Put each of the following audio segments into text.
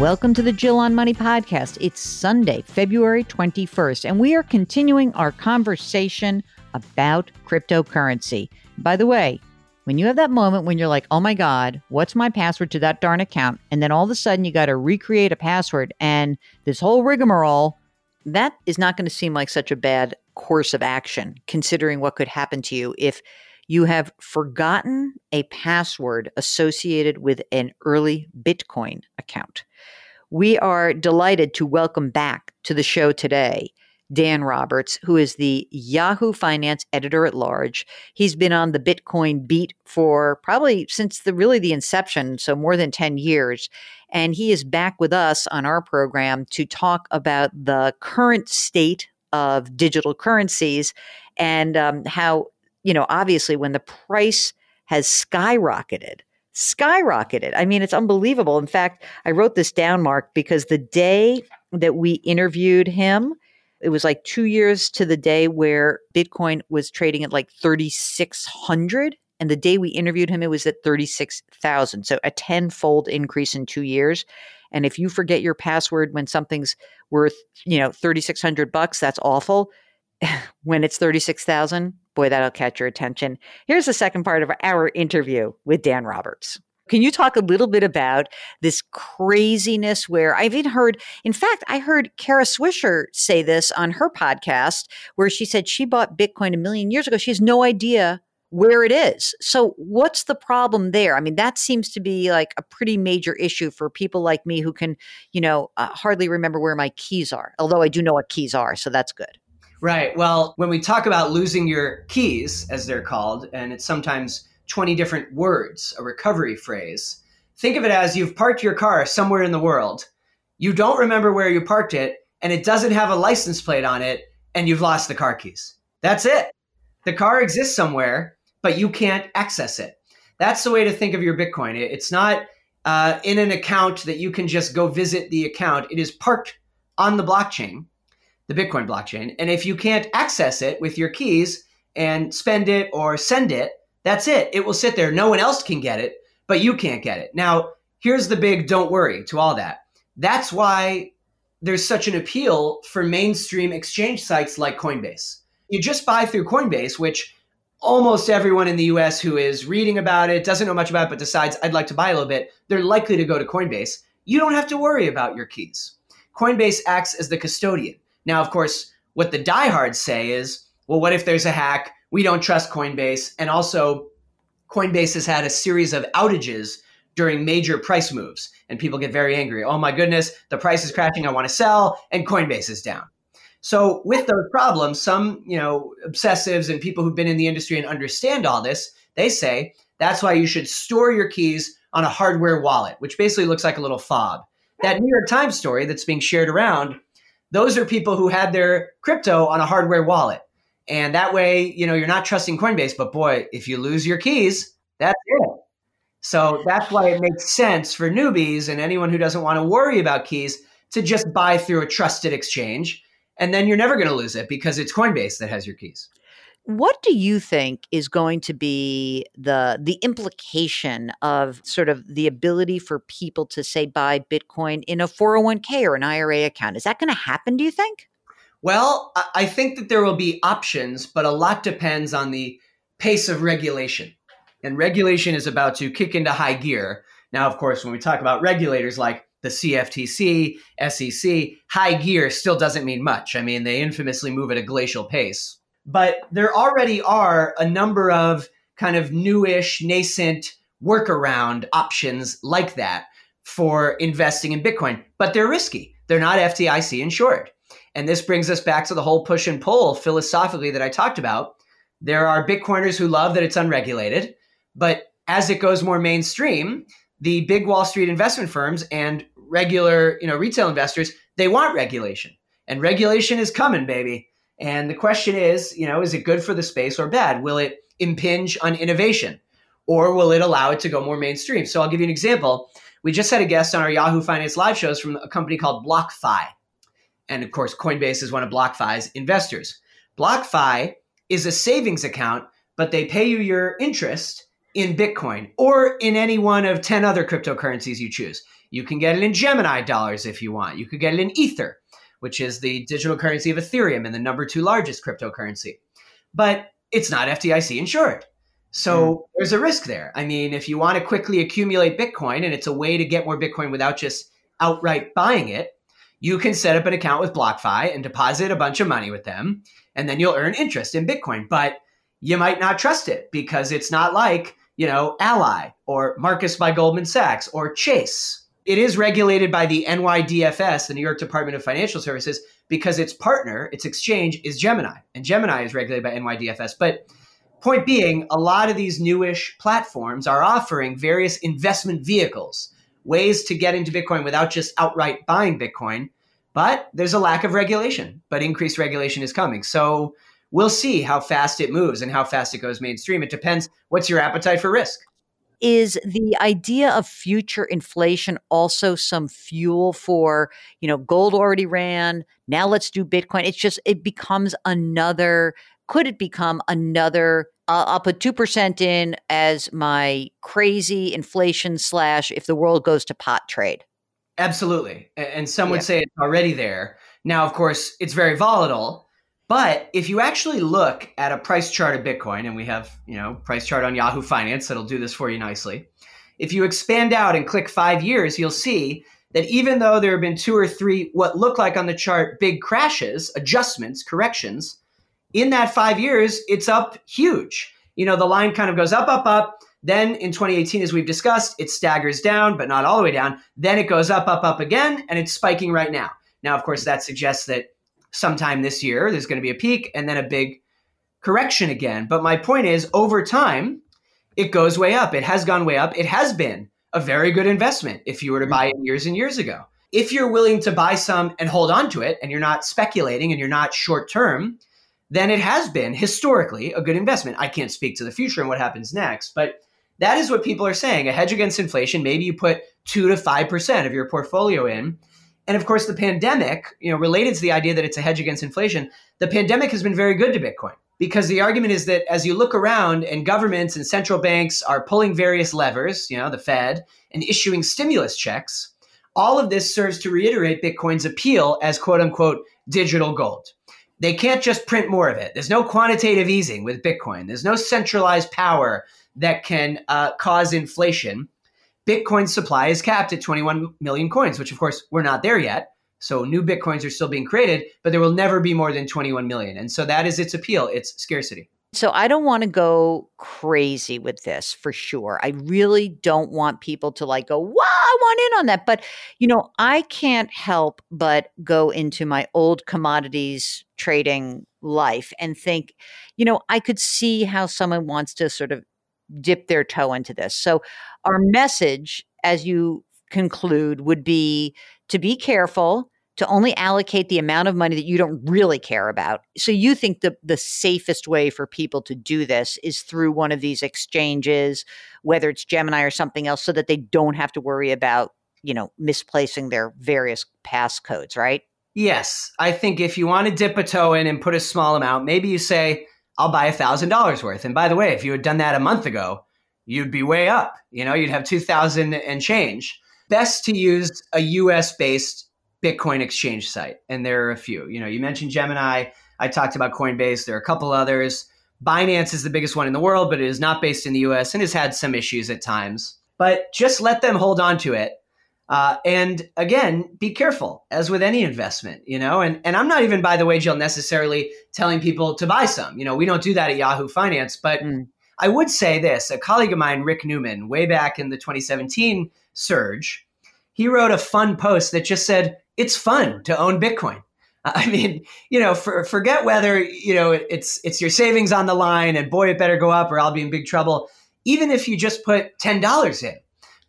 Welcome to the Jill on Money podcast. It's Sunday, February 21st, and we are continuing our conversation about cryptocurrency. By the way, when you have that moment when you're like, oh my God, what's my password to that darn account? And then all of a sudden you got to recreate a password and this whole rigmarole, that is not going to seem like such a bad course of action, considering what could happen to you if you have forgotten a password associated with an early Bitcoin account. We are delighted to welcome back to the show today Dan Roberts, who is the Yahoo Finance editor at large. He's been on the Bitcoin beat for probably since the really the inception, so more than 10 years. And he is back with us on our program to talk about the current state of digital currencies and um, how, you know, obviously when the price has skyrocketed, skyrocketed. I mean, it's unbelievable. In fact, I wrote this down, Mark, because the day that we interviewed him, it was like two years to the day where Bitcoin was trading at like 3,600. And the day we interviewed him, it was at 36,000. So a tenfold increase in two years. And if you forget your password when something's worth, you know, 3,600 bucks, that's awful. when it's 36,000, boy, that'll catch your attention. Here's the second part of our interview with Dan Roberts. Can you talk a little bit about this craziness where I've even heard, in fact, I heard Kara Swisher say this on her podcast, where she said she bought Bitcoin a million years ago. She has no idea where it is. So, what's the problem there? I mean, that seems to be like a pretty major issue for people like me who can, you know, uh, hardly remember where my keys are, although I do know what keys are. So, that's good. Right. Well, when we talk about losing your keys, as they're called, and it's sometimes 20 different words, a recovery phrase. Think of it as you've parked your car somewhere in the world. You don't remember where you parked it, and it doesn't have a license plate on it, and you've lost the car keys. That's it. The car exists somewhere, but you can't access it. That's the way to think of your Bitcoin. It's not uh, in an account that you can just go visit the account. It is parked on the blockchain, the Bitcoin blockchain. And if you can't access it with your keys and spend it or send it, that's it. It will sit there. No one else can get it, but you can't get it. Now, here's the big don't worry to all that. That's why there's such an appeal for mainstream exchange sites like Coinbase. You just buy through Coinbase, which almost everyone in the US who is reading about it, doesn't know much about it, but decides I'd like to buy a little bit, they're likely to go to Coinbase. You don't have to worry about your keys. Coinbase acts as the custodian. Now, of course, what the diehards say is, well, what if there's a hack? we don't trust Coinbase. And also, Coinbase has had a series of outages during major price moves, and people get very angry. Oh my goodness, the price is crashing. I want to sell, and Coinbase is down. So with those problems, some you know obsessives and people who've been in the industry and understand all this, they say that's why you should store your keys on a hardware wallet, which basically looks like a little fob. That New York Times story that's being shared around, those are people who had their crypto on a hardware wallet. And that way, you know, you're not trusting Coinbase, but boy, if you lose your keys, that's it. So that's why it makes sense for newbies and anyone who doesn't want to worry about keys to just buy through a trusted exchange. And then you're never going to lose it because it's Coinbase that has your keys. What do you think is going to be the the implication of sort of the ability for people to say buy Bitcoin in a 401k or an IRA account? Is that going to happen, do you think? Well, I think that there will be options, but a lot depends on the pace of regulation. And regulation is about to kick into high gear. Now, of course, when we talk about regulators like the CFTC, SEC, high gear still doesn't mean much. I mean, they infamously move at a glacial pace. But there already are a number of kind of newish, nascent workaround options like that for investing in Bitcoin, but they're risky. They're not FDIC insured. And this brings us back to the whole push and pull philosophically that I talked about. There are Bitcoiners who love that it's unregulated, but as it goes more mainstream, the big Wall Street investment firms and regular, you know, retail investors, they want regulation. And regulation is coming, baby. And the question is, you know, is it good for the space or bad? Will it impinge on innovation or will it allow it to go more mainstream? So I'll give you an example. We just had a guest on our Yahoo Finance live shows from a company called BlockFi. And of course, Coinbase is one of BlockFi's investors. BlockFi is a savings account, but they pay you your interest in Bitcoin or in any one of 10 other cryptocurrencies you choose. You can get it in Gemini dollars if you want. You could get it in Ether, which is the digital currency of Ethereum and the number two largest cryptocurrency. But it's not FDIC insured. So mm. there's a risk there. I mean, if you want to quickly accumulate Bitcoin and it's a way to get more Bitcoin without just outright buying it, you can set up an account with BlockFi and deposit a bunch of money with them, and then you'll earn interest in Bitcoin. But you might not trust it because it's not like, you know, Ally or Marcus by Goldman Sachs or Chase. It is regulated by the NYDFS, the New York Department of Financial Services, because its partner, its exchange, is Gemini. And Gemini is regulated by NYDFS. But point being, a lot of these newish platforms are offering various investment vehicles ways to get into Bitcoin without just outright buying Bitcoin. But there's a lack of regulation, but increased regulation is coming. So we'll see how fast it moves and how fast it goes mainstream. It depends. What's your appetite for risk? Is the idea of future inflation also some fuel for, you know, gold already ran, now let's do Bitcoin? It's just, it becomes another, could it become another I'll, I'll put 2% in as my crazy inflation slash if the world goes to pot trade. Absolutely. And some would yeah. say it's already there. Now, of course, it's very volatile. But if you actually look at a price chart of Bitcoin, and we have, you know, price chart on Yahoo Finance that'll do this for you nicely. If you expand out and click five years, you'll see that even though there have been two or three what look like on the chart big crashes, adjustments, corrections, in that five years, it's up huge. You know, the line kind of goes up, up, up. Then in 2018, as we've discussed, it staggers down, but not all the way down. Then it goes up, up, up again, and it's spiking right now. Now, of course, that suggests that sometime this year there's going to be a peak and then a big correction again. But my point is, over time, it goes way up. It has gone way up. It has been a very good investment if you were to buy it years and years ago. If you're willing to buy some and hold on to it and you're not speculating and you're not short term, then it has been historically a good investment. I can't speak to the future and what happens next, but that is what people are saying. A hedge against inflation, maybe you put 2 to 5% of your portfolio in. And of course, the pandemic, you know, related to the idea that it's a hedge against inflation, the pandemic has been very good to Bitcoin because the argument is that as you look around and governments and central banks are pulling various levers, you know, the Fed, and issuing stimulus checks, all of this serves to reiterate Bitcoin's appeal as quote unquote digital gold. They can't just print more of it. There's no quantitative easing with Bitcoin. There's no centralized power that can uh, cause inflation. Bitcoin's supply is capped at 21 million coins, which of course we're not there yet. So new Bitcoins are still being created, but there will never be more than 21 million. And so that is its appeal, its scarcity. So I don't want to go crazy with this for sure. I really don't want people to like go, wow, I want in on that. But, you know, I can't help but go into my old commodities trading life and think, you know, I could see how someone wants to sort of dip their toe into this. So our mm. message as you conclude would be to be careful to only allocate the amount of money that you don't really care about. So you think the the safest way for people to do this is through one of these exchanges, whether it's Gemini or something else, so that they don't have to worry about, you know, misplacing their various passcodes, right? Yes. I think if you want to dip a toe in and put a small amount, maybe you say, I'll buy a thousand dollars worth. And by the way, if you had done that a month ago, you'd be way up. You know, you'd have two thousand and change. Best to use a US based Bitcoin exchange site, and there are a few. You know, you mentioned Gemini. I talked about Coinbase. There are a couple others. Binance is the biggest one in the world, but it is not based in the US and has had some issues at times. But just let them hold on to it. Uh, and again, be careful, as with any investment, you know. And and I'm not even, by the way, Jill, necessarily telling people to buy some. You know, we don't do that at Yahoo Finance. But mm. I would say this: a colleague of mine, Rick Newman, way back in the 2017 surge, he wrote a fun post that just said it's fun to own Bitcoin. I mean, you know, for, forget whether you know it's it's your savings on the line, and boy, it better go up, or I'll be in big trouble. Even if you just put ten dollars in,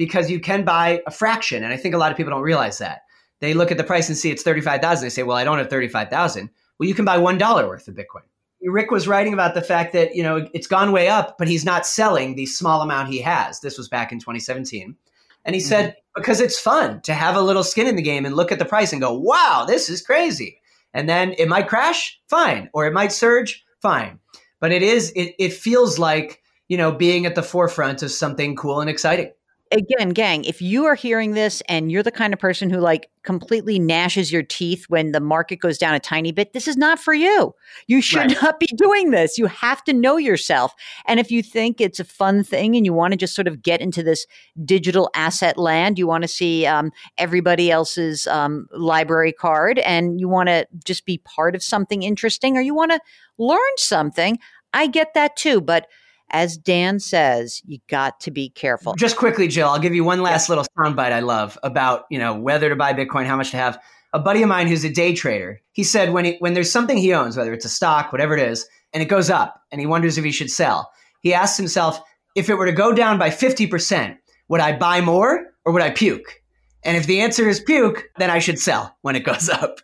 because you can buy a fraction. And I think a lot of people don't realize that. They look at the price and see it's 35,000. They say, well, I don't have 35,000. Well, you can buy $1 worth of Bitcoin. Rick was writing about the fact that, you know, it's gone way up, but he's not selling the small amount he has. This was back in 2017. And he mm-hmm. said, because it's fun to have a little skin in the game and look at the price and go, wow, this is crazy. And then it might crash, fine. Or it might surge, fine. But it is, it, it feels like, you know, being at the forefront of something cool and exciting again, gang, if you are hearing this and you're the kind of person who like completely gnashes your teeth when the market goes down a tiny bit, this is not for you. You should right. not be doing this. You have to know yourself. And if you think it's a fun thing and you want to just sort of get into this digital asset land, you want to see um, everybody else's um, library card and you want to just be part of something interesting or you want to learn something, I get that too. But as Dan says, you got to be careful. Just quickly, Jill, I'll give you one last little soundbite I love about you know whether to buy Bitcoin, how much to have. A buddy of mine who's a day trader, he said when he, when there's something he owns, whether it's a stock, whatever it is, and it goes up, and he wonders if he should sell. He asks himself, if it were to go down by fifty percent, would I buy more or would I puke? And if the answer is puke, then I should sell when it goes up.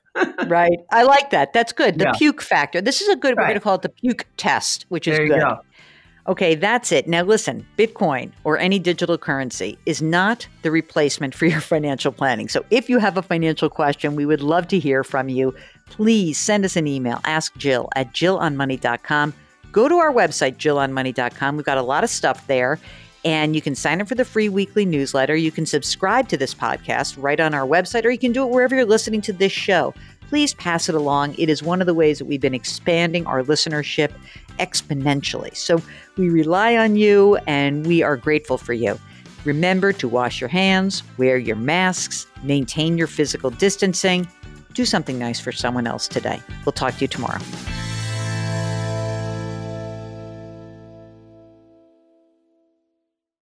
right. I like that. That's good. The yeah. puke factor. This is a good, right. we're going to call it the puke test, which is good. Go. Okay, that's it. Now, listen Bitcoin or any digital currency is not the replacement for your financial planning. So, if you have a financial question, we would love to hear from you. Please send us an email. Ask Jill at jillonmoney.com. Go to our website, jillonmoney.com. We've got a lot of stuff there. And you can sign up for the free weekly newsletter. You can subscribe to this podcast right on our website, or you can do it wherever you're listening to this show please pass it along. It is one of the ways that we've been expanding our listenership exponentially. So we rely on you and we are grateful for you. Remember to wash your hands, wear your masks, maintain your physical distancing, do something nice for someone else today. We'll talk to you tomorrow.